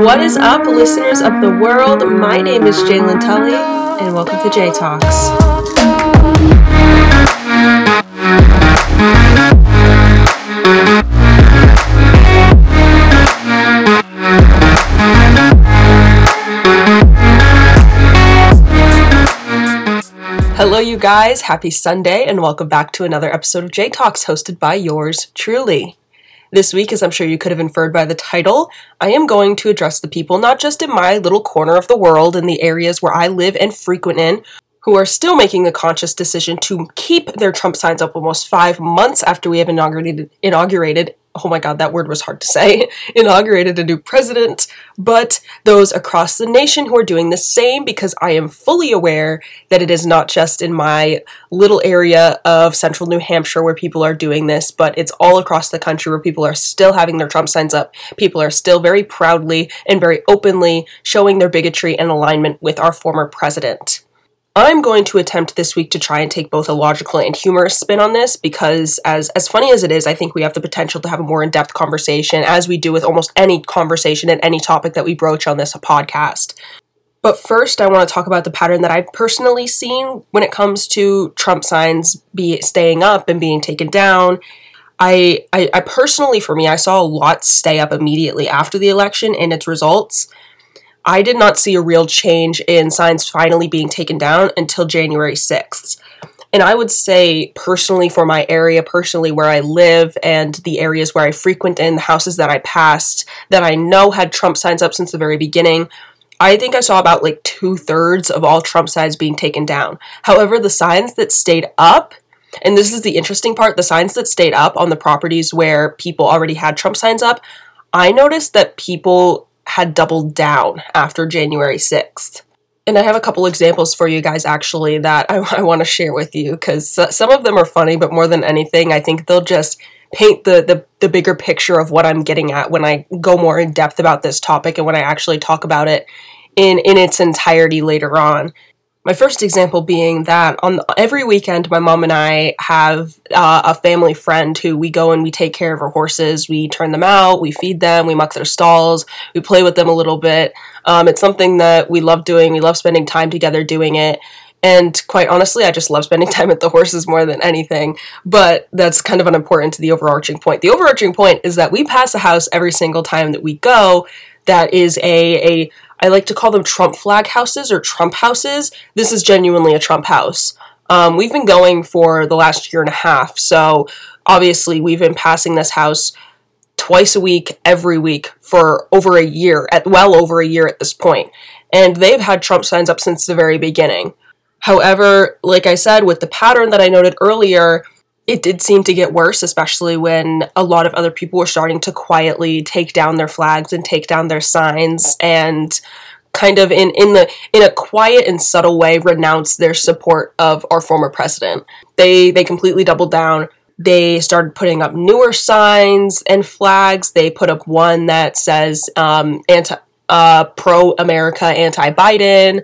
What is up, listeners of the world? My name is Jaylin Tully, and welcome to J Talks. Hello, you guys. Happy Sunday, and welcome back to another episode of J Talks hosted by yours truly. This week, as I'm sure you could have inferred by the title, I am going to address the people not just in my little corner of the world in the areas where I live and frequent in, who are still making the conscious decision to keep their Trump signs up almost five months after we have inaugurated, inaugurated oh my god, that word was hard to say, inaugurated a new president, but those across the nation who are doing the same because I am fully aware that it is not just in my little area of central New Hampshire where people are doing this, but it's all across the country where people are still having their Trump signs up. People are still very proudly and very openly showing their bigotry and alignment with our former president. I'm going to attempt this week to try and take both a logical and humorous spin on this because as as funny as it is, I think we have the potential to have a more in-depth conversation as we do with almost any conversation and any topic that we broach on this podcast. But first, I want to talk about the pattern that I've personally seen when it comes to Trump signs be staying up and being taken down. I, I, I personally, for me, I saw a lot stay up immediately after the election and its results. I did not see a real change in signs finally being taken down until January 6th. And I would say, personally, for my area, personally where I live, and the areas where I frequent in, the houses that I passed, that I know had Trump signs up since the very beginning, I think I saw about like two thirds of all Trump signs being taken down. However, the signs that stayed up, and this is the interesting part, the signs that stayed up on the properties where people already had Trump signs up, I noticed that people had doubled down after January 6th. And I have a couple examples for you guys actually that I, I want to share with you because some of them are funny, but more than anything, I think they'll just paint the, the, the bigger picture of what I'm getting at when I go more in depth about this topic and when I actually talk about it in, in its entirety later on. My first example being that on every weekend, my mom and I have uh, a family friend who we go and we take care of our horses. We turn them out, we feed them, we muck their stalls, we play with them a little bit. Um, it's something that we love doing. We love spending time together doing it. And quite honestly, I just love spending time with the horses more than anything. But that's kind of unimportant to the overarching point. The overarching point is that we pass a house every single time that we go that is a, a I like to call them Trump flag houses or Trump houses. This is genuinely a Trump house. Um, we've been going for the last year and a half, so obviously we've been passing this house twice a week, every week for over a year, at well over a year at this point. And they've had Trump signs up since the very beginning. However, like I said, with the pattern that I noted earlier, it did seem to get worse, especially when a lot of other people were starting to quietly take down their flags and take down their signs and kind of in, in the in a quiet and subtle way renounce their support of our former president. They they completely doubled down. They started putting up newer signs and flags. They put up one that says um, anti uh, pro America, anti Biden.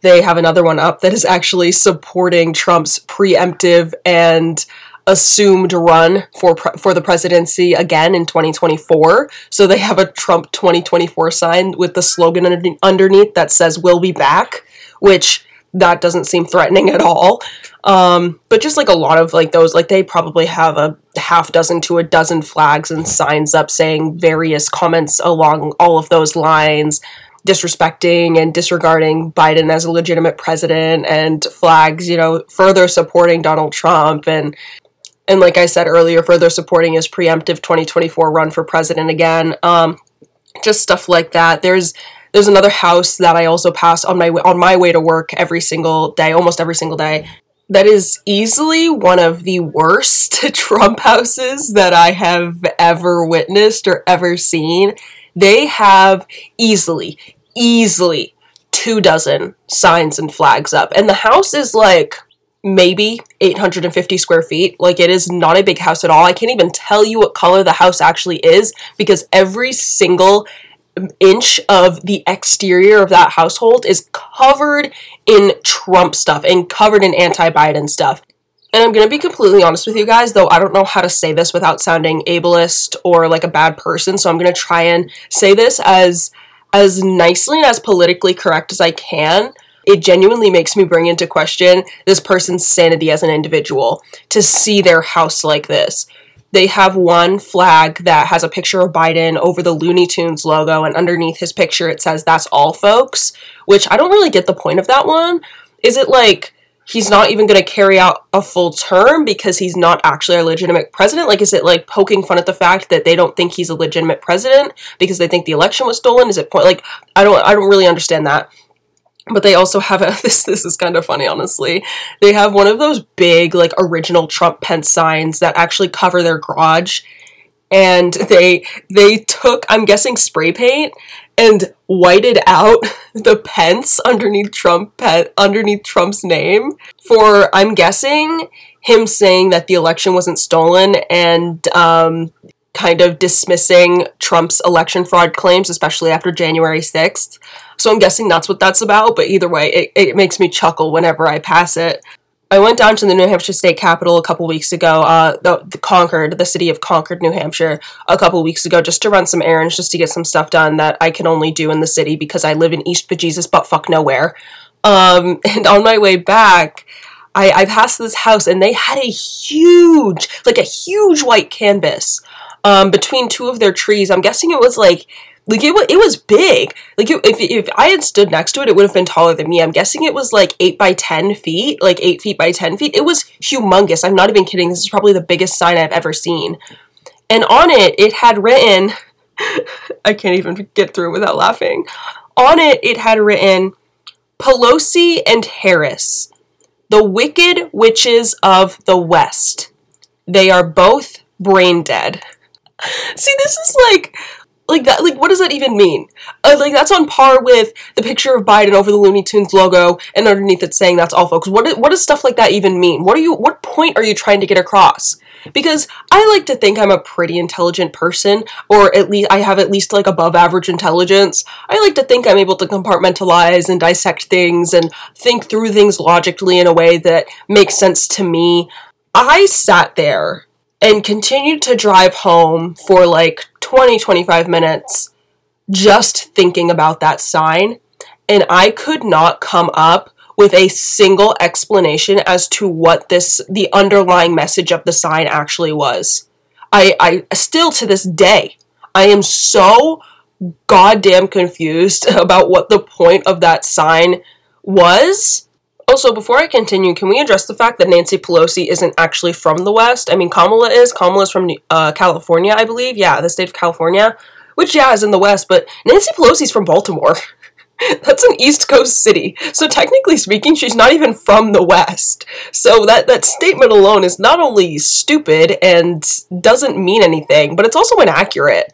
They have another one up that is actually supporting Trump's preemptive and assumed run for for the presidency again in 2024. So they have a Trump 2024 sign with the slogan underneath that says "We'll be back," which that doesn't seem threatening at all. Um, but just like a lot of like those, like they probably have a half dozen to a dozen flags and signs up saying various comments along all of those lines disrespecting and disregarding Biden as a legitimate president and flags, you know, further supporting Donald Trump and and like I said earlier, further supporting his preemptive 2024 run for president again. Um, just stuff like that. There's there's another house that I also pass on my on my way to work every single day, almost every single day. That is easily one of the worst Trump houses that I have ever witnessed or ever seen. They have easily, easily two dozen signs and flags up, and the house is like maybe 850 square feet. Like it is not a big house at all. I can't even tell you what color the house actually is because every single inch of the exterior of that household is covered in Trump stuff and covered in anti Biden stuff. And I'm to be completely honest with you guys, though I don't know how to say this without sounding ableist or like a bad person. So I'm to try and say this as as nicely and as politically correct as I can, it genuinely makes me bring into question this person's sanity as an individual to see their house like this. They have one flag that has a picture of Biden over the Looney Tunes logo, and underneath his picture it says, That's all, folks, which I don't really get the point of that one. Is it like he's not even going to carry out a full term because he's not actually a legitimate president? Like, is it like poking fun at the fact that they don't think he's a legitimate president because they think the election was stolen? Is it point like I don't I don't really understand that. But they also have a this this is kind of funny honestly. They have one of those big like original Trump Pence signs that actually cover their garage and they they took I'm guessing spray paint and whited out the Pence underneath Trump pet underneath Trump's name for I'm guessing him saying that the election wasn't stolen and um, kind of dismissing Trump's election fraud claims, especially after January 6th. So I'm guessing that's what that's about, but either way, it, it makes me chuckle whenever I pass it. I went down to the New Hampshire State Capitol a couple weeks ago, uh, the, the Concord, the city of Concord, New Hampshire, a couple weeks ago, just to run some errands, just to get some stuff done that I can only do in the city because I live in East Bejesus, but fuck nowhere. Um, and on my way back, I, I passed this house and they had a huge, like a huge white canvas um, between two of their trees. I'm guessing it was like like it, it was big. Like it, if if I had stood next to it, it would have been taller than me. I'm guessing it was like eight by ten feet, like eight feet by ten feet. It was humongous. I'm not even kidding. This is probably the biggest sign I've ever seen. And on it, it had written. I can't even get through without laughing. On it, it had written Pelosi and Harris, the wicked witches of the West. They are both brain dead. See, this is like like that like what does that even mean? Uh, like that's on par with the picture of biden over the looney tunes logo and underneath it saying that's all folks what, what does stuff like that even mean? What are you what point are you trying to get across? Because i like to think i'm a pretty intelligent person or at least i have at least like above average intelligence. I like to think i'm able to compartmentalize and dissect things and think through things logically in a way that makes sense to me. I sat there and continued to drive home for like 20 25 minutes just thinking about that sign and I could not come up with a single explanation as to what this the underlying message of the sign actually was. I I still to this day I am so goddamn confused about what the point of that sign was also, before I continue, can we address the fact that Nancy Pelosi isn't actually from the West? I mean, Kamala is. Kamala is from uh, California, I believe. Yeah, the state of California, which, yeah, is in the West, but Nancy Pelosi's from Baltimore. That's an East Coast city. So, technically speaking, she's not even from the West. So, that, that statement alone is not only stupid and doesn't mean anything, but it's also inaccurate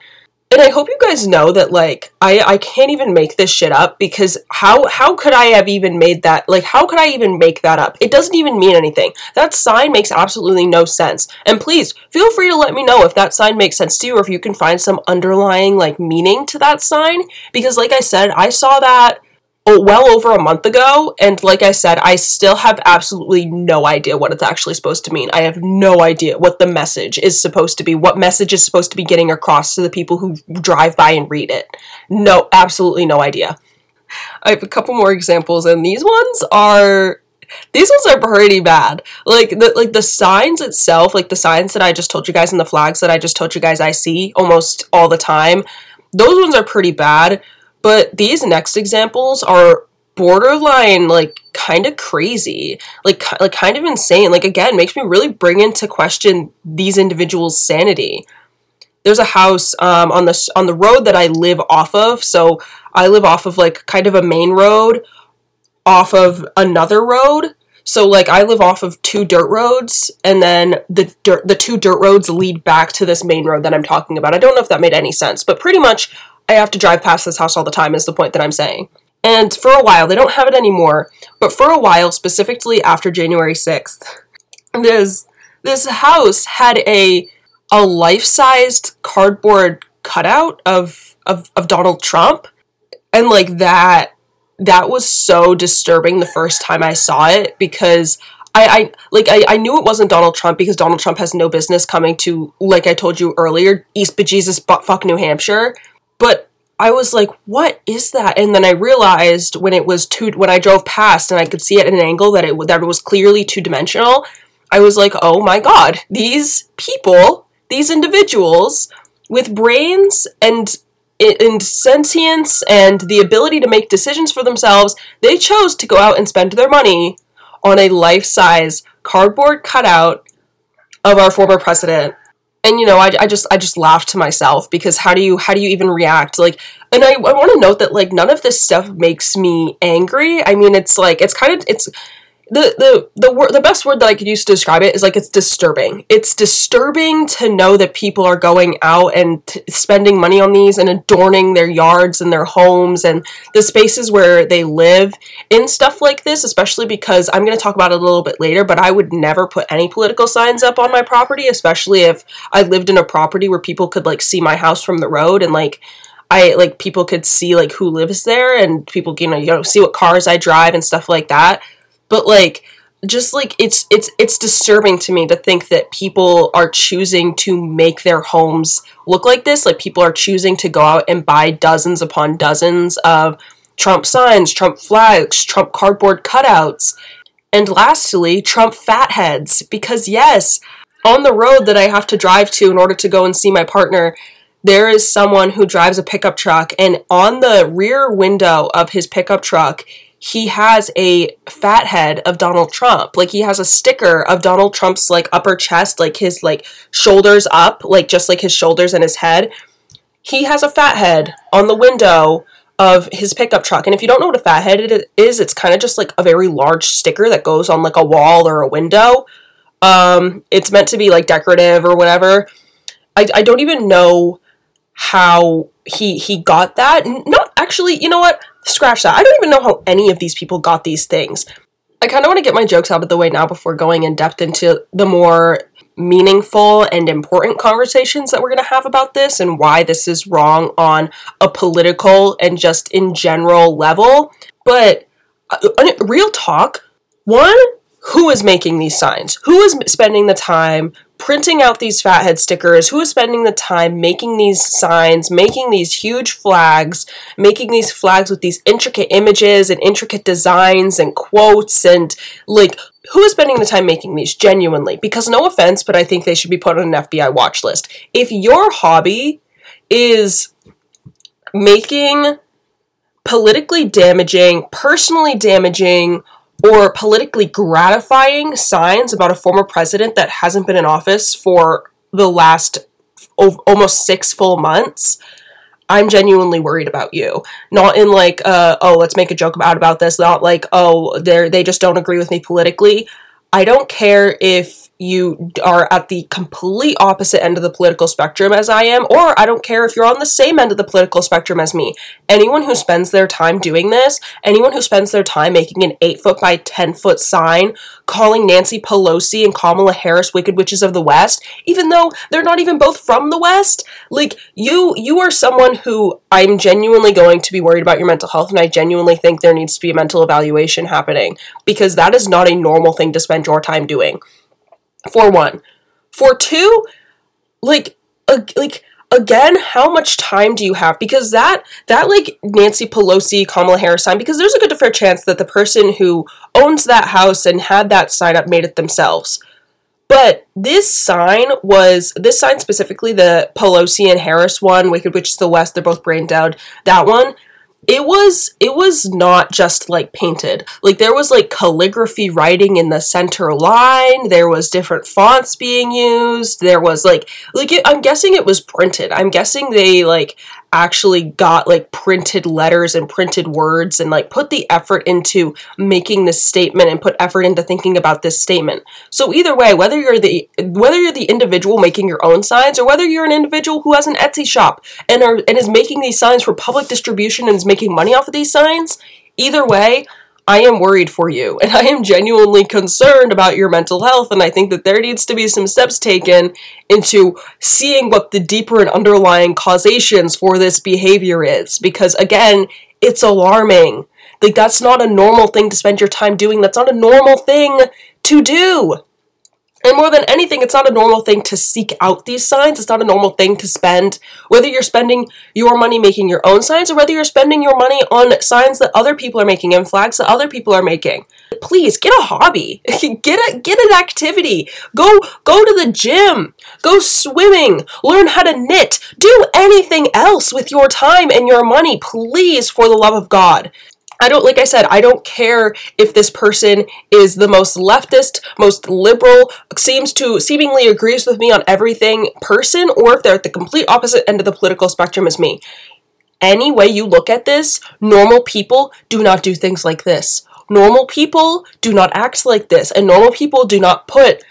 and I hope you guys know that like I I can't even make this shit up because how how could I have even made that like how could I even make that up? It doesn't even mean anything. That sign makes absolutely no sense. And please feel free to let me know if that sign makes sense to you or if you can find some underlying like meaning to that sign because like I said, I saw that Oh, well over a month ago and like i said i still have absolutely no idea what it's actually supposed to mean. I have no idea what the message is supposed to be what message is supposed to be getting across to the people who drive by and read it. No absolutely no idea. I have a couple more examples and these ones are these ones are pretty bad. Like the like the signs itself like the signs that i just told you guys and the flags that i just told you guys i see almost all the time those ones are pretty bad but these next examples are borderline like kind of crazy. Like like kind of insane. Like again makes me really bring into question these individuals sanity. There's a house um, on the on the road that I live off of. So I live off of like kind of a main road off of another road. So like I live off of two dirt roads and then the dirt the two dirt roads lead back to this main road that I'm talking about. I don't know if that made any sense, but pretty much I have to drive past this house all the time, is the point that I'm saying. And for a while, they don't have it anymore, but for a while, specifically after January 6th, this, this house had a, a life sized cardboard cutout of, of, of Donald Trump. And like that, that was so disturbing the first time I saw it because I, I like I, I knew it wasn't Donald Trump because Donald Trump has no business coming to like I told you earlier East Bejesus butt fuck New Hampshire but I was like, what is that? And then I realized when it was two, when I drove past and I could see it at an angle that it, that it was clearly two dimensional, I was like, oh my god, these people, these individuals with brains and and sentience and the ability to make decisions for themselves, they chose to go out and spend their money on a life-size cardboard cutout of our former president and you know I, I just i just laughed to myself because how do you how do you even react? Like and i, I want to note that like none of this stuff makes me angry. I mean it's like it's kind of it's the the the word the best word that I could use to describe it is like it's disturbing. It's disturbing to know that people are going out and t- spending money on these and adorning their yards and their homes and the spaces where they live in stuff like this, especially because I'm going to talk about it a little bit later, but I would never put any political signs up on my property, especially if I lived in a property where people could like see my house from the road and like I like people could see like who lives there and people you know you know see what cars I drive and stuff like that but like just like it's it's it's disturbing to me to think that people are choosing to make their homes look like this. Like people are choosing to go out and buy dozens upon dozens of trump signs trump flags trump cardboard cutouts and lastly trump fatheads. Because yes on the road that i have to drive to in order to go and see my partner there is someone who drives a pickup truck and on the rear window of his pickup truck he has a fat head of Donald Trump. Like he has a sticker of Donald Trump's like upper chest, like his like shoulders up, like just like his shoulders and his head. He has a fat head on the window of his pickup truck. And if you don't know what a fat head it is, it's kind of just like a very large sticker that goes on like a wall or a window. Um, it's meant to be like decorative or whatever. I, I don't even know how he he got that. Not actually, you know what? Scratch that. I don't even know how any of these people got these things. I kind of want to get my jokes out of the way now before going in depth into the more meaningful and important conversations that we're going to have about this and why this is wrong on a political and just in general level. But uh, real talk, one, who is making these signs? Who is spending the time printing out these fathead stickers? Who is spending the time making these signs, making these huge flags, making these flags with these intricate images and intricate designs and quotes and like who is spending the time making these genuinely? Because no offense, but I think they should be put on an FBI watch list. If your hobby is making politically damaging, personally damaging, or politically gratifying signs about a former president that hasn't been in office for the last almost six full months, I'm genuinely worried about you. Not in like, uh, oh, let's make a joke about about this. Not like, oh, they they just don't agree with me politically. I don't care if you are at the complete opposite end of the political spectrum as I am, or I don't care if you're on the same end of the political spectrum as me. Anyone who spends their time doing this, anyone who spends their time making an 8 foot by 10 foot sign, calling Nancy Pelosi and Kamala Harris wicked witches of the West, even though they're not even both from the West, like you you are someone who I'm genuinely going to be worried about your mental health and I genuinely think there needs to be a mental evaluation happening because that is not a normal thing to spend your time doing for one. For two, like, like again, how much time do you have? Because that that like Nancy Pelosi, Kamala Harris sign, because there's a good fair chance that the person who owns that house and had that sign up made it themselves. But this sign was this sign specifically, the Pelosi and Harris one, Wicked Witch is the West, they're both brain dead. That one it was it was not just like painted. Like there was like calligraphy writing in the center line. There was different fonts being used. There was like like it, i'm guessing it was printed. I'm guessing they like actually got like printed letters and printed words and like put the effort into making this statement and put effort into thinking about this statement. So either way, whether you're the whether you're the individual making your own signs or whether you're an individual who has an Etsy shop and are and is making these signs for public distribution and is making money off of these signs, either way, I am worried for you and I am genuinely concerned about your mental health. And I think that there needs to be some steps taken into seeing what the deeper and underlying causations for this behavior is. Because again, it's alarming. Like, that's not a normal thing to spend your time doing. That's not a normal thing to do. And more than anything, it's not a normal thing to seek out these signs. It's not a normal thing to spend, whether you're spending your money making your own signs or whether you're spending your money on signs that other people are making and flags that other people are making. Please get a hobby. get a get an activity. Go go to the gym. Go swimming. Learn how to knit. Do anything else with your time and your money, please, for the love of God. I don't, like I said, I don't care if this person is the most leftist, most liberal, seems to seemingly agrees with me on everything person, or if they're at the complete opposite end of the political spectrum as me. Any way you look at this, normal people do not do things like this. Normal people do not act like this, and normal people do not put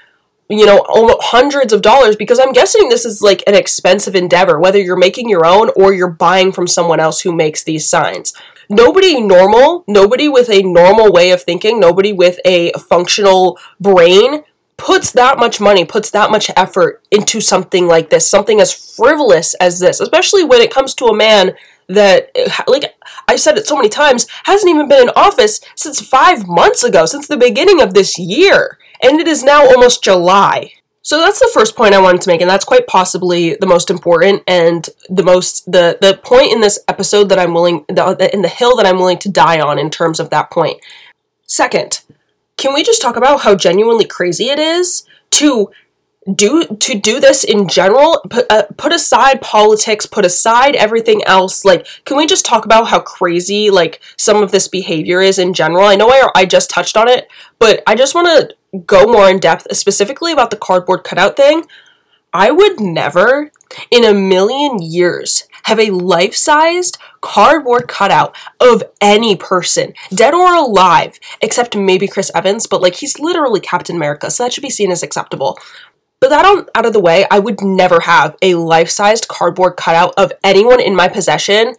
you know, hundreds of dollars because I'm guessing this is like an expensive endeavor, whether you're making your own or you're buying from someone else who makes these signs nobody normal, nobody with a normal way of thinking, nobody with a functional brain puts that much money, puts that much effort into something like this, something as frivolous as this, especially when it comes to a man that, like I've said it so many times, hasn't even been in office since five months ago, since the beginning of this year. And it is now almost July. So that's the first point I wanted to make, and that's quite possibly the most important and the most the the point in this episode that I'm willing the, in the hill that I'm willing to die on in terms of that point. Second, can we just talk about how genuinely crazy it is to do to do this in general put, uh, put aside politics put aside everything else. Like can we just talk about how crazy like some of this behavior is in general? I know i, I just touched on it but i just want to go more in depth specifically about the cardboard cutout thing, I would never in a million years have a life sized cardboard cutout of any person, dead or alive, except maybe Chris Evans, but like he's literally Captain America, so that should be seen as acceptable. But that on, out of the way, I would never have a life sized cardboard cutout of anyone in my possession,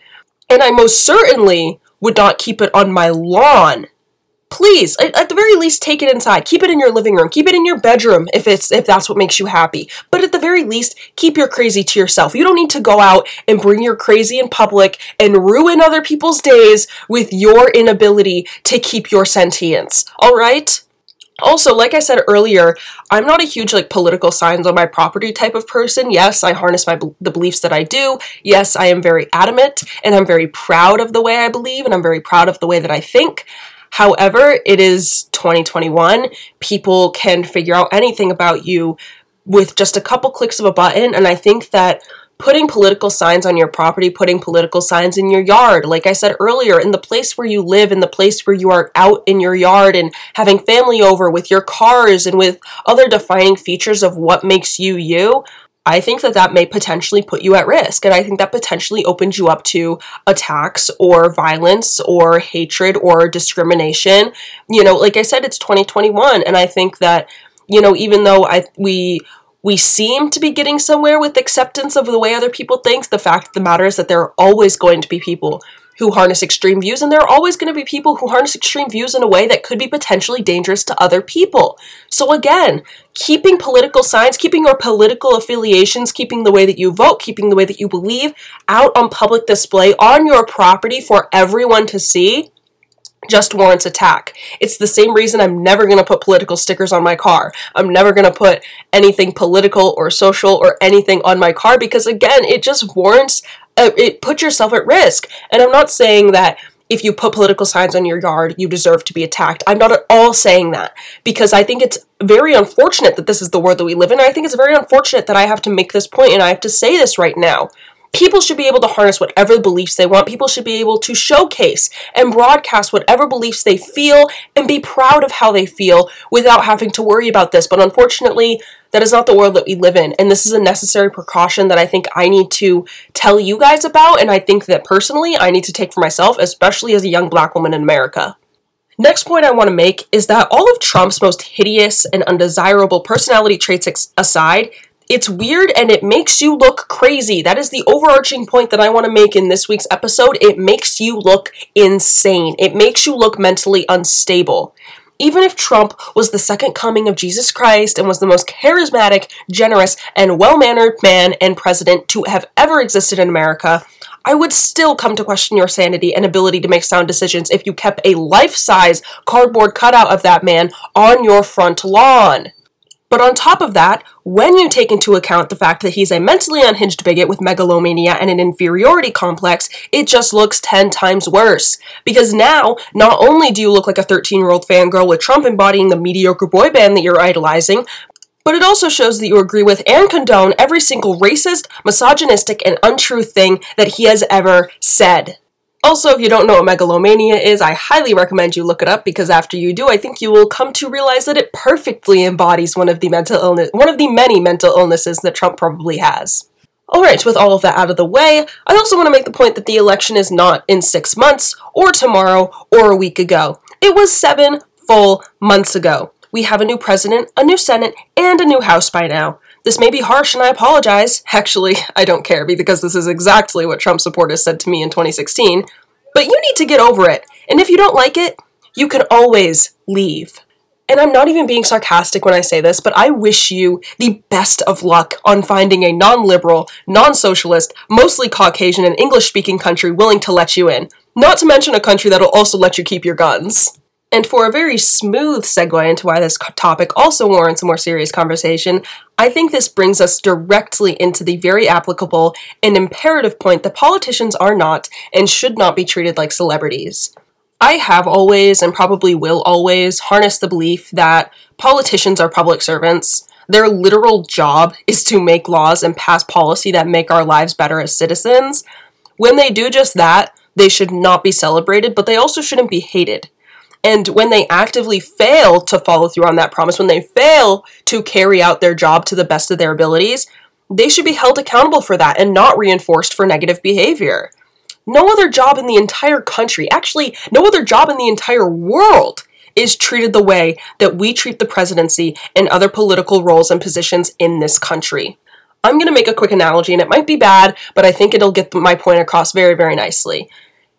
and I most certainly would not keep it on my lawn. Please at the very least take it inside. Keep it in your living room. Keep it in your bedroom if it's if that's what makes you happy. But at the very least keep your crazy to yourself. You don't need to go out and bring your crazy in public and ruin other people's days with your inability to keep your sentience. All right also, like I said earlier, I'm not a huge like political signs on my property type of person. Yes, I harness my the beliefs that I do. Yes, I am very adamant and I'm very proud of the way I believe and I'm very proud of the way that I think. However, it is 2021. People can figure out anything about you with just a couple clicks of a button. And I think that putting political signs on your property, putting political signs in your yard, like I said earlier, in the place where you live, in the place where you are out in your yard and having family over with your cars and with other defining features of what makes you you, I think that that may potentially put you at risk. And I think that potentially opens you up to attacks or violence or hatred or discrimination. You know, like I said, it's 2021. And I think that, you know, even though I, we, we seem to be getting somewhere with acceptance of the way other people think, the fact of the matter is that there are always going to be people who harness extreme views, and there are always going to be people who harness extreme views in a way that could be potentially dangerous to other people. So, again, keeping political signs, keeping your political affiliations, keeping the way that you vote, keeping the way that you believe out on public display on your property for everyone to see just warrants attack. It's the same reason I'm never going to put political stickers on my car. I'm never going to put anything political or social or anything on my car because, again, it just warrants uh, it put yourself at risk. And I'm not saying that if you put political signs on your yard, you deserve to be attacked. I'm not at all saying that because I think it's very unfortunate that this is the world that we live in. I think it's very unfortunate that I have to make this point and I have to say this right now. People should be able to harness whatever beliefs they want. People should be able to showcase and broadcast whatever beliefs they feel and be proud of how they feel without having to worry about this. But unfortunately, that is not the world that we live in. And this is a necessary precaution that I think I need to tell you guys about. And I think that personally, I need to take for myself, especially as a young black woman in America. Next point I want to make is that all of Trump's most hideous and undesirable personality traits ex- aside, it's weird and it makes you look crazy. That is the overarching point that I want to make in this week's episode. It makes you look insane. It makes you look mentally unstable. Even if Trump was the second coming of Jesus Christ and was the most charismatic, generous, and well mannered man and president to have ever existed in America, I would still come to question your sanity and ability to make sound decisions if you kept a life size cardboard cutout of that man on your front lawn. But on top of that, when you take into account the fact that he's a mentally unhinged bigot with megalomania and an inferiority complex, it just looks 10 times worse. Because now, not only do you look like a 13 year old fangirl with Trump embodying the mediocre boy band that you're idolizing, but it also shows that you agree with and condone every single racist, misogynistic, and untrue thing that he has ever said. Also, if you don't know what megalomania is, I highly recommend you look it up because after you do, I think you will come to realize that it perfectly embodies one of the mental illness one of the many mental illnesses that Trump probably has. Alright, with all of that out of the way, I also want to make the point that the election is not in six months, or tomorrow, or a week ago. It was seven full months ago. We have a new president, a new Senate, and a new House by now. This may be harsh and I apologize. Actually, I don't care because this is exactly what Trump supporters said to me in 2016. But you need to get over it. And if you don't like it, you can always leave. And I'm not even being sarcastic when I say this, but I wish you the best of luck on finding a non liberal, non socialist, mostly Caucasian and English speaking country willing to let you in. Not to mention a country that'll also let you keep your guns. And for a very smooth segue into why this topic also warrants a more serious conversation, I think this brings us directly into the very applicable and imperative point that politicians are not and should not be treated like celebrities. I have always and probably will always harness the belief that politicians are public servants. Their literal job is to make laws and pass policy that make our lives better as citizens. When they do just that, they should not be celebrated, but they also shouldn't be hated. And when they actively fail to follow through on that promise, when they fail to carry out their job to the best of their abilities, they should be held accountable for that and not reinforced for negative behavior. No other job in the entire country, actually, no other job in the entire world, is treated the way that we treat the presidency and other political roles and positions in this country. I'm going to make a quick analogy, and it might be bad, but I think it'll get my point across very, very nicely.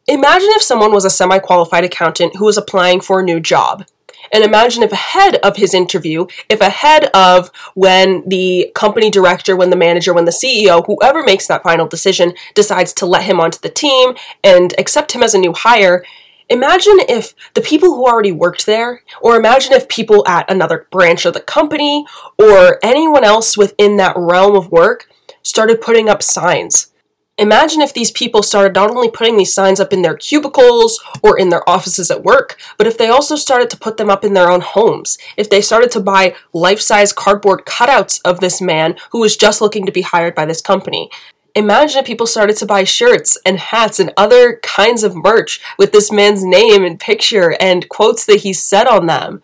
Imagine if someone was a semi qualified accountant who was applying for a new job. And imagine if ahead of his interview, if ahead of when the company director, when the manager, when the CEO, whoever makes that final decision, decides to let him onto the team and accept him as a new hire, imagine if the people who already worked there, or imagine if people at another branch of the company, or anyone else within that realm of work started putting up signs Imagine if these people started not only putting these signs up in their cubicles or in their offices at work, but if they also started to put them up in their own homes. If they started to buy life size cardboard cutouts of this man who was just looking to be hired by this company. Imagine if people started to buy shirts and hats and other kinds of merch with this man's name and picture and quotes that he said on them.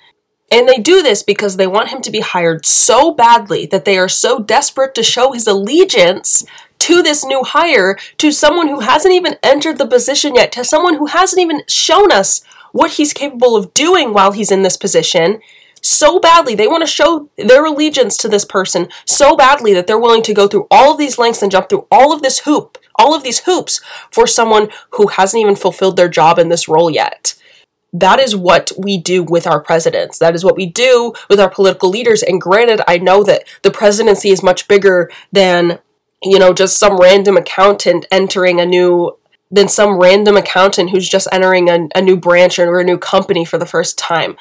And they do this because they want him to be hired so badly that they are so desperate to show his allegiance to this new hire, to someone who hasn't even entered the position yet, to someone who hasn't even shown us what he's capable of doing while he's in this position so badly. They want to show their allegiance to this person so badly that they're willing to go through all of these lengths and jump through all of this hoop, all of these hoops for someone who hasn't even fulfilled their job in this role yet. That is what we do with our presidents. That is what we do with our political leaders. And granted, I know that the presidency is much bigger than you know, just some random accountant entering a new than some random accountant who's just entering a, a new branch or a new company for the first time.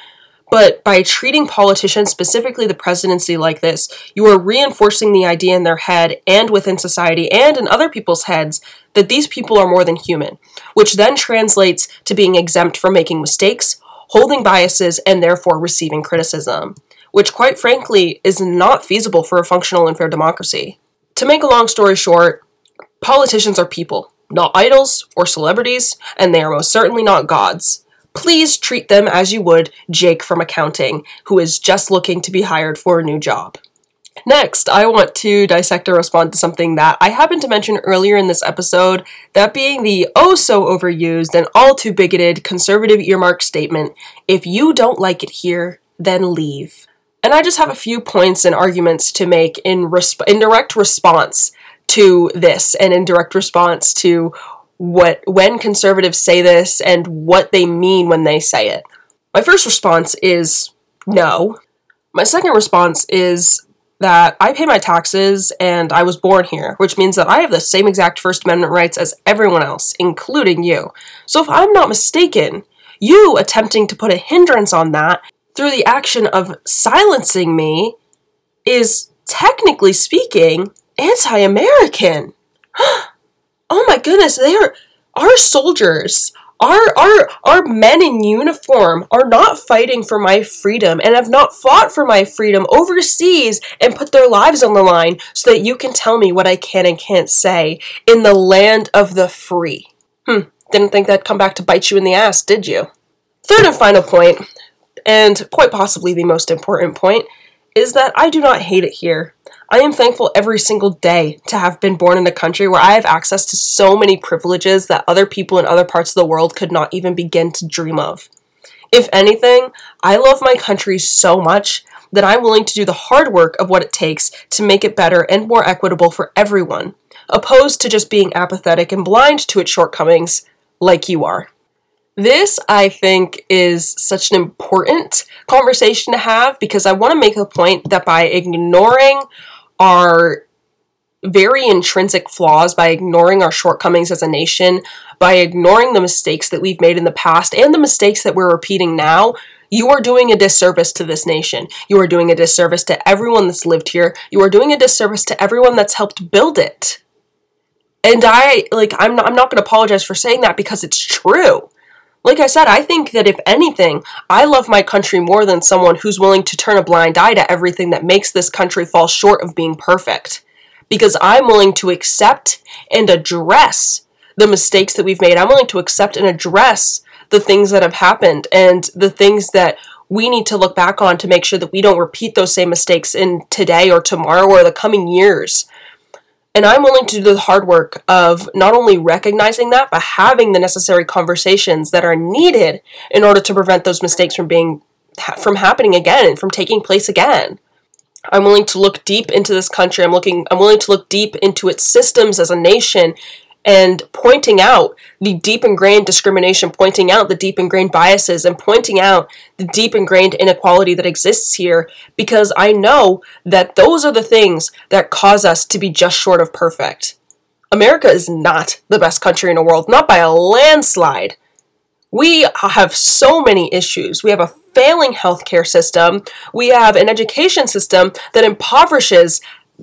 But by treating politicians, specifically the presidency, like this, you are reinforcing the idea in their head and within society and in other people's heads that these people are more than human, which then translates to being exempt from making mistakes, holding biases, and therefore receiving criticism, which, quite frankly, is not feasible for a functional and fair democracy. To make a long story short, politicians are people, not idols or celebrities, and they are most certainly not gods. Please treat them as you would Jake from accounting, who is just looking to be hired for a new job. Next, I want to dissect or respond to something that I happened to mention earlier in this episode, that being the oh so overused and all too bigoted conservative earmark statement if you don't like it here, then leave. And I just have a few points and arguments to make in, resp- in direct response to this and in direct response to what when conservatives say this and what they mean when they say it. My first response is no. My second response is that I pay my taxes and I was born here, which means that I have the same exact First Amendment rights as everyone else, including you. So if I'm not mistaken, you attempting to put a hindrance on that through the action of silencing me is technically speaking anti-American. oh my goodness, they are our soldiers our our our men in uniform are not fighting for my freedom and have not fought for my freedom overseas and put their lives on the line so that you can tell me what I can and can't say in the land of the free. Hmm, didn't think that'd come back to bite you in the ass, did you? Third and final point, and quite possibly the most important point, is that I do not hate it here. I am thankful every single day to have been born in a country where I have access to so many privileges that other people in other parts of the world could not even begin to dream of. If anything, I love my country so much that I'm willing to do the hard work of what it takes to make it better and more equitable for everyone, opposed to just being apathetic and blind to its shortcomings like you are. This, I think, is such an important conversation to have because I want to make a point that by ignoring our very intrinsic flaws by ignoring our shortcomings as a nation, by ignoring the mistakes that we've made in the past and the mistakes that we're repeating now, you are doing a disservice to this nation. You are doing a disservice to everyone that's lived here. You are doing a disservice to everyone that's helped build it. And I like I'm not I'm not going to apologize for saying that because it's true. Like I said, I think that if anything, I love my country more than someone who's willing to turn a blind eye to everything that makes this country fall short of being perfect. Because I'm willing to accept and address the mistakes that we've made. I'm willing to accept and address the things that have happened and the things that we need to look back on to make sure that we don't repeat those same mistakes in today or tomorrow or the coming years. And I'm willing to do the hard work of not only recognizing that, but having the necessary conversations that are needed in order to prevent those mistakes from being from happening again and from taking place again. I'm willing to look deep into this country. I'm looking I'm willing to look deep into its systems as a nation and pointing out the deep ingrained discrimination, pointing out the deep ingrained biases, and pointing out the deep ingrained inequality that exists here, because I know that those are the things that cause us to be just short of perfect. America is not the best country in the world, not by a landslide. We have so many issues. We have a failing healthcare system. We have an education system that impoverishes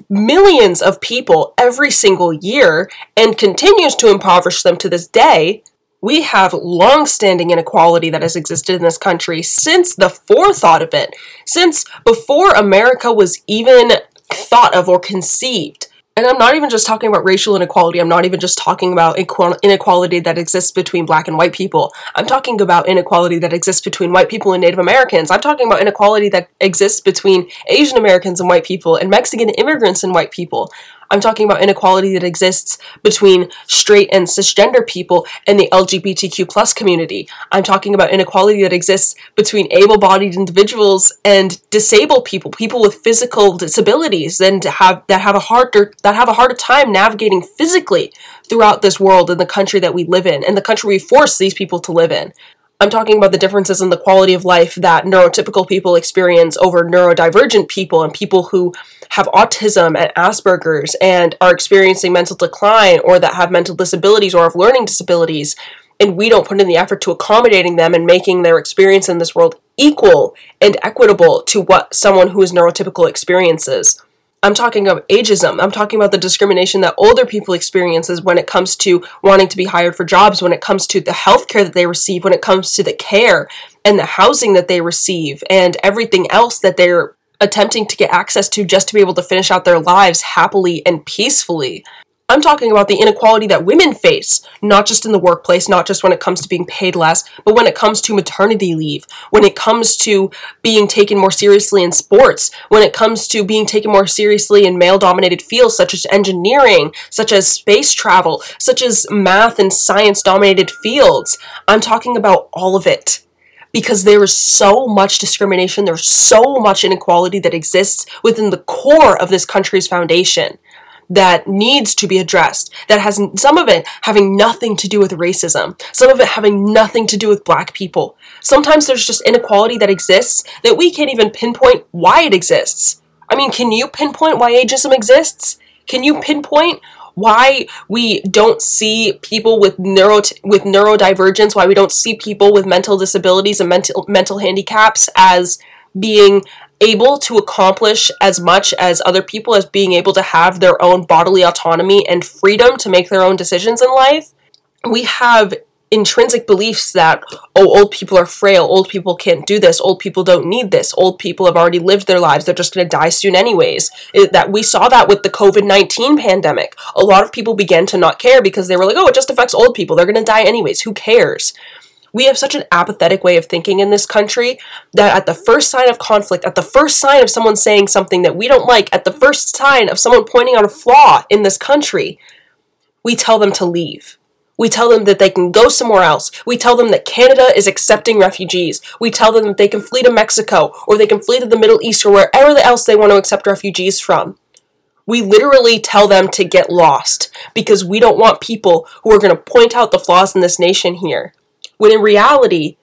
millions of people every single year and continues to impoverish them to this day, we have long-standing inequality that has existed in this country since the forethought of it, since before America was even thought of or conceived. And I'm not even just talking about racial inequality. I'm not even just talking about inequality that exists between black and white people. I'm talking about inequality that exists between white people and Native Americans. I'm talking about inequality that exists between Asian Americans and white people and Mexican immigrants and white people. I'm talking about inequality that exists between straight and cisgender people and the LGBTQ plus community. I'm talking about inequality that exists between able-bodied individuals and disabled people, people with physical disabilities, and have that have a harder that have a harder time navigating physically throughout this world and the country that we live in and the country we force these people to live in. I'm talking about the differences in the quality of life that neurotypical people experience over neurodivergent people and people who have autism and Asperger's and are experiencing mental decline or that have mental disabilities or have learning disabilities. And we don't put in the effort to accommodating them and making their experience in this world equal and equitable to what someone who is neurotypical experiences. I'm talking of ageism. I'm talking about the discrimination that older people experiences when it comes to wanting to be hired for jobs, when it comes to the health care that they receive, when it comes to the care and the housing that they receive, and everything else that they're attempting to get access to just to be able to finish out their lives happily and peacefully. I'm talking about the inequality that women face, not just in the workplace, not just when it comes to being paid less, but when it comes to maternity leave, when it comes to being taken more seriously in sports, when it comes to being taken more seriously in male dominated fields such as engineering, such as space travel, such as math and science dominated fields. I'm talking about all of it because there is so much discrimination, there's so much inequality that exists within the core of this country's foundation that needs to be addressed that has some of it having nothing to do with racism some of it having nothing to do with black people. Sometimes there's just inequality that exists that we can't even pinpoint why it exists. I mean can you pinpoint why ageism exists? Can you pinpoint why we don't see people with neuro with neurodivergence why we don't see people with mental disabilities and mental mental handicaps as being able to accomplish as much as other people as being able to have their own bodily autonomy and freedom to make their own decisions in life, we have intrinsic beliefs that oh old people are frail old people can't do this old people don't need this old people have already lived their lives they're just going to die soon anyways. It, that we saw that with the covid-19 pandemic. A lot of people began to not care because they were like oh it just affects old people they're going to die anyways who cares we have such an apathetic way of thinking in this country that at the first sign of conflict, at the first sign of someone saying something that we don't like, at the first sign of someone pointing out a flaw in this country, we tell them to leave. We tell them that they can go somewhere else. We tell them that Canada is accepting refugees. We tell them that they can flee to Mexico or they can flee to the Middle East or wherever else they want to accept refugees from. We literally tell them to get lost because we don't want people who are going to point out the flaws in this nation here. When in reality,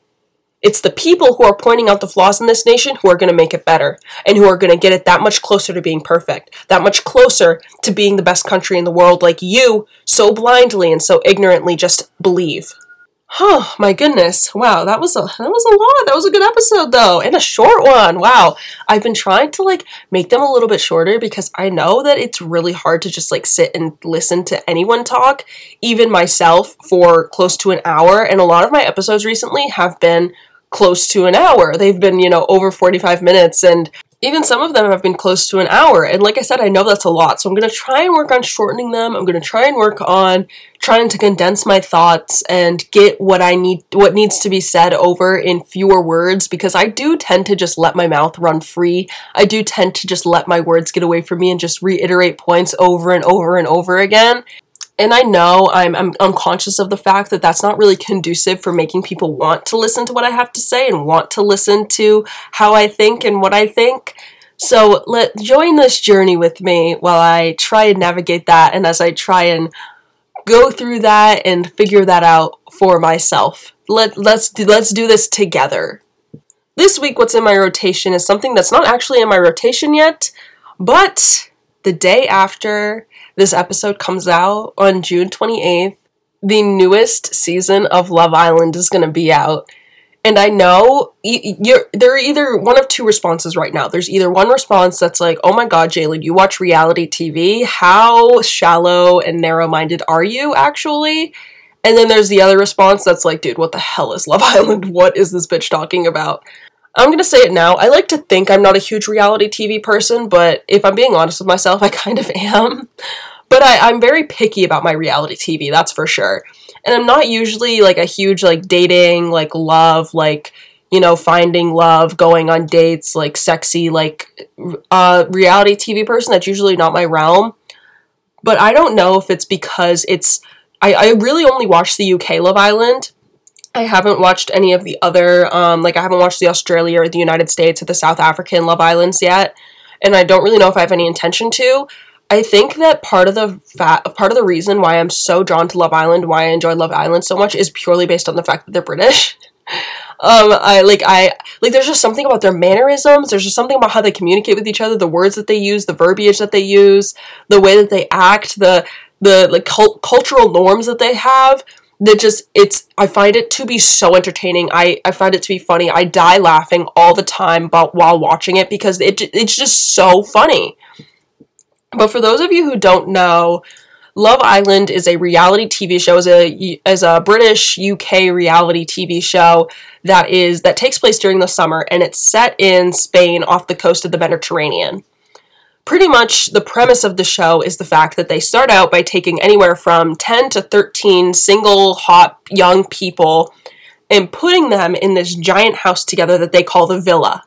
it's the people who are pointing out the flaws in this nation who are going to make it better and who are going to get it that much closer to being perfect, that much closer to being the best country in the world, like you so blindly and so ignorantly just believe. Oh my goodness. Wow, that was a that was a lot. That was a good episode though. And a short one. Wow. I've been trying to like make them a little bit shorter because I know that it's really hard to just like sit and listen to anyone talk, even myself for close to an hour. And a lot of my episodes recently have been close to an hour. They've been, you know, over 45 minutes and even some of them have been close to an hour. And like I said, I know that's a lot. So I'm going to try and work on shortening them. I'm going to try and work on trying to condense my thoughts and get what I need what needs to be said over in fewer words because I do tend to just let my mouth run free. I do tend to just let my words get away from me and just reiterate points over and over and over again and I know I'm, I'm unconscious of the fact that that's not really conducive for making people want to listen to what I have to say and want to listen to how I think and what I think. So let join this journey with me while I try and navigate that and as I try and go through that and figure that out for myself. Let let's do, let's do this together. This week what's in my rotation is something that's not actually in my rotation yet, but the day after this episode comes out on June 28th. The newest season of Love Island is going to be out. And I know you're, there are either one of two responses right now. There's either one response that's like, oh my god, Jaylin, you watch reality TV? How shallow and narrow minded are you, actually? And then there's the other response that's like, dude, what the hell is Love Island? What is this bitch talking about? I'm gonna say it now. I like to think I'm not a huge reality TV person, but if I'm being honest with myself, I kind of am. But I, I'm very picky about my reality TV, that's for sure. And I'm not usually like a huge like dating, like love, like you know, finding love, going on dates, like sexy, like uh, reality TV person. That's usually not my realm. But I don't know if it's because it's. I, I really only watch the UK Love Island I haven't watched any of the other, um, like I haven't watched the Australia or the United States or the South African Love Islands yet, and I don't really know if I have any intention to. I think that part of the fa- part of the reason why I'm so drawn to Love Island, why I enjoy Love Island so much, is purely based on the fact that they're British. um, I like I like. There's just something about their mannerisms. There's just something about how they communicate with each other, the words that they use, the verbiage that they use, the way that they act, the the like cult- cultural norms that they have that just it's I find it to be so entertaining. I I find it to be funny. I die laughing all the time but while watching it because it it's just so funny. But for those of you who don't know, Love Island is a reality TV show, as a as a British UK reality TV show that is that takes place during the summer and it's set in Spain off the coast of the Mediterranean pretty much the premise of the show is the fact that they start out by taking anywhere from 10 to 13 single, hot, young people and putting them in this giant house together that they call the villa.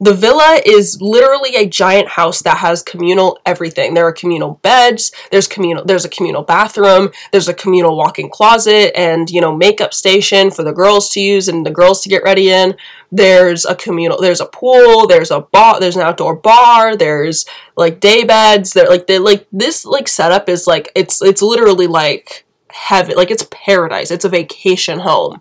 The villa is literally a giant house that has communal everything. There are communal beds, there's communal there's a communal bathroom, there's a communal walk-in closet and, you know, makeup station for the girls to use and the girls to get ready in. There's a communal there's a pool, there's a bar, there's an outdoor bar, there's like day beds, there like they like this like setup is like it's it's literally like heaven, like it's paradise. It's a vacation home.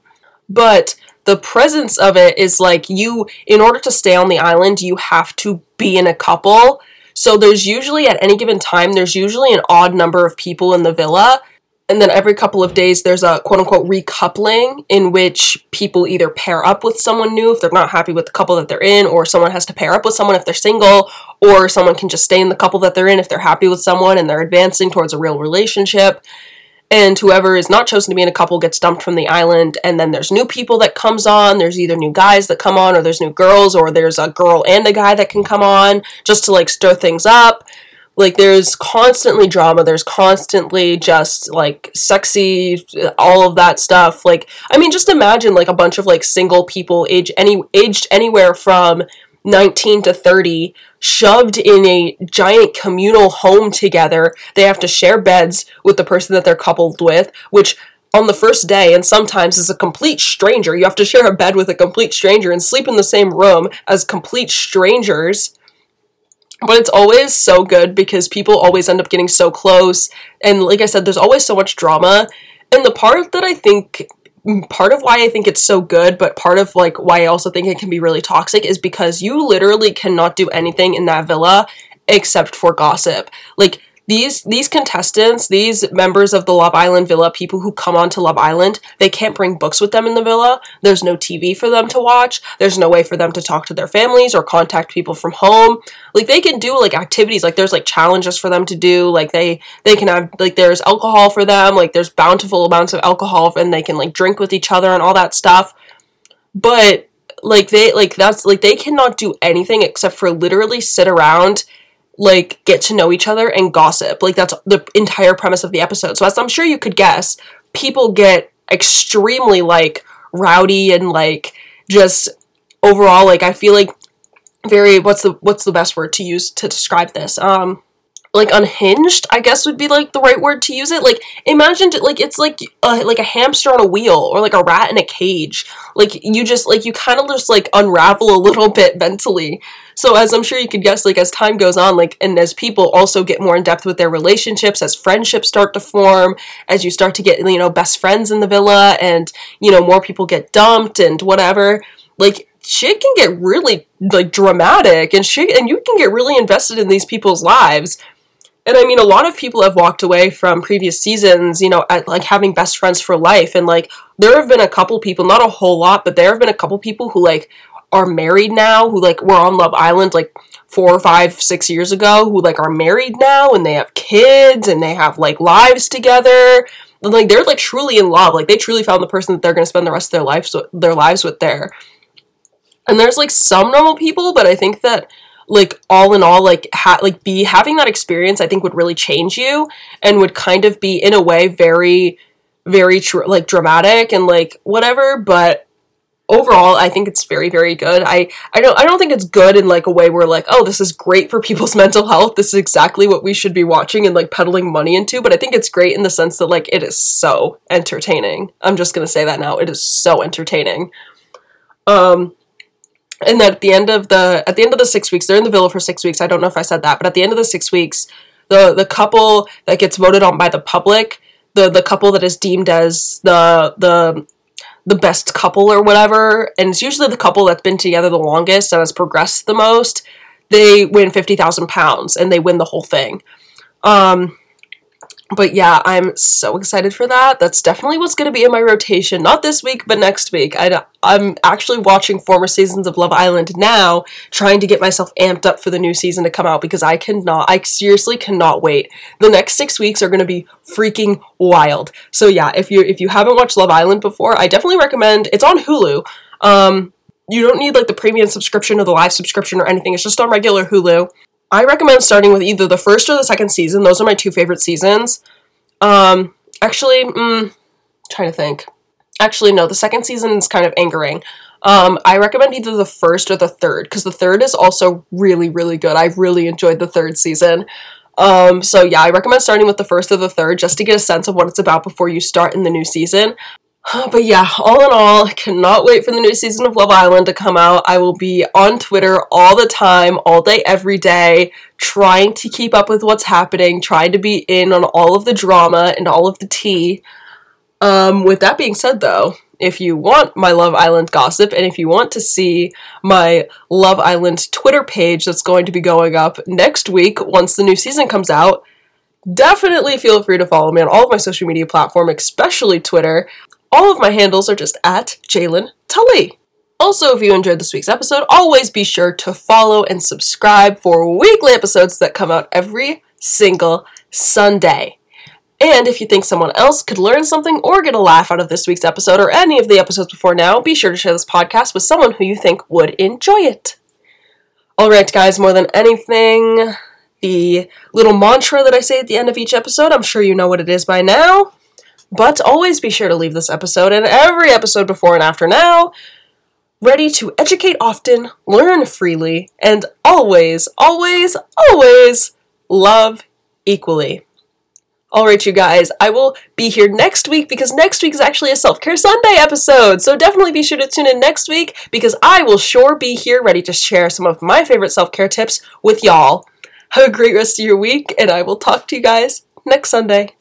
But the presence of it is like you in order to stay on the island you have to be in a couple. So there's usually at any given time there's usually an odd number of people in the villa. And then every couple of days there's a quote unquote recoupling in which people either pair up with someone new if they're not happy with the couple that they're in or someone has to pair up with someone if they're single or someone can just stay in the couple that they're in if they're happy with someone and they're advancing towards a real relationship and whoever is not chosen to be in a couple gets dumped from the island and then there's new people that comes on. There's either new guys that come on or there's new girls or there's a girl and a guy that can come on just to like stir things up. Like there's constantly drama. There's constantly just like sexy all of that stuff. Like i mean just imagine like a bunch of like single people age any aged anywhere from 19 to 30 shoved in a giant communal home together. They have to share beds with the person that they're coupled with which on the first day and sometimes is a complete stranger. You have to share a bed with a complete stranger and sleep in the same room as complete strangers. But it's always so good because people always end up getting so close. And like i said there's always so much drama. And the part that i think part of why i think it's so good but part of like why i also think it can be really toxic is because you literally cannot do anything in that villa except for gossip. Like these these contestants, these members of the Love Island villa, people who come onto Love Island, they can't bring books with them in the villa. There's no TV for them to watch. There's no way for them to talk to their families or contact people from home. Like they can do like activities, like there's like challenges for them to do. Like they they can have like there's alcohol for them, like there's bountiful amounts of alcohol and they can like drink with each other and all that stuff. But like they like that's like they cannot do anything except for literally sit around like get to know each other and gossip. Like that's the entire premise of the episode. So as I'm sure you could guess, people get extremely like rowdy and like just overall like I feel like very what's the what's the best word to use to describe this? Um like unhinged i guess would be like the right word to use it. Like imagine like it's like a, like a hamster on a wheel or like a rat in a cage. Like you just like you kind of just like unravel a little bit mentally. So as i'm sure you could guess like as time goes on like and as people also get more in depth with their relationships as friendships start to form as you start to get you know best friends in the villa and you know more people get dumped and whatever like shit can get really like dramatic and shit and you can get really invested in these people's lives and I mean, a lot of people have walked away from previous seasons, you know, at, like having best friends for life. And like, there have been a couple people, not a whole lot, but there have been a couple people who like are married now, who like were on Love Island like four or five, six years ago, who like are married now and they have kids and they have like lives together. And, like they're like truly in love. Like they truly found the person that they're gonna spend the rest of their lives their lives with there. And there's like some normal people, but I think that like all in all like ha- like be having that experience i think would really change you and would kind of be in a way very very tr- like dramatic and like whatever but overall i think it's very very good. I i don't i don't think it's good in like a way where like oh this is great for people's mental health. This is exactly what we should be watching and like peddling money into but i think it's great in the sense that like it is so entertaining. I'm just gonna say that now. It is so entertaining. Um and at the end of the at the end of the six weeks they're in the villa for six weeks. I don't know if i said that but at the end of the six weeks the the couple that gets voted on by the public the the couple that is deemed as the the the best couple or whatever and it's usually the couple that's been together the longest and has progressed the most they win 50000 pounds and they win the whole thing. Um but yeah, I'm so excited for that. That's definitely what's going to be in my rotation. Not this week, but next week. I, I'm actually watching former seasons of Love Island now, trying to get myself amped up for the new season to come out because I cannot, I seriously cannot wait. The next six weeks are going to be freaking wild. So yeah, if you if you haven't watched Love Island before, I definitely recommend. It's on Hulu. Um, you don't need like the premium subscription or the live subscription or anything. It's just on regular Hulu. I recommend starting with either the first or the second season. Those are my two favorite seasons. Um, actually, mm, trying to think. Actually, no, the second season is kind of angering. Um, I recommend either the first or the third because the third is also really, really good. I really enjoyed the third season. Um, so yeah, I recommend starting with the first or the third just to get a sense of what it's about before you start in the new season. But yeah, all in all, I cannot wait for the new season of Love Island to come out. I will be on Twitter all the time, all day, every day, trying to keep up with what's happening, trying to be in on all of the drama and all of the tea. Um, with that being said, though, if you want my Love Island gossip and if you want to see my Love Island Twitter page that's going to be going up next week once the new season comes out, Definitely feel free to follow me on all of my social media platforms, especially Twitter. All of my handles are just at Jaylin Tully. Also, if you enjoyed this week's episode, always be sure to follow and subscribe for weekly episodes that come out every single Sunday. And if you think someone else could learn something or get a laugh out of this week's episode or any of the episodes before now, be sure to share this podcast with someone who you think would enjoy it. Alright, guys, more than anything, the little mantra that I say at the end of each episode, I'm sure you know what it is by now. But always be sure to leave this episode and every episode before and after now ready to educate often, learn freely, and always, always, always love equally. Alright, you guys, I will be here next week because next week is actually a Self Care Sunday episode. So definitely be sure to tune in next week because I will sure be here ready to share some of my favorite self care tips with y'all. Have a great rest of your week, and I will talk to you guys next Sunday.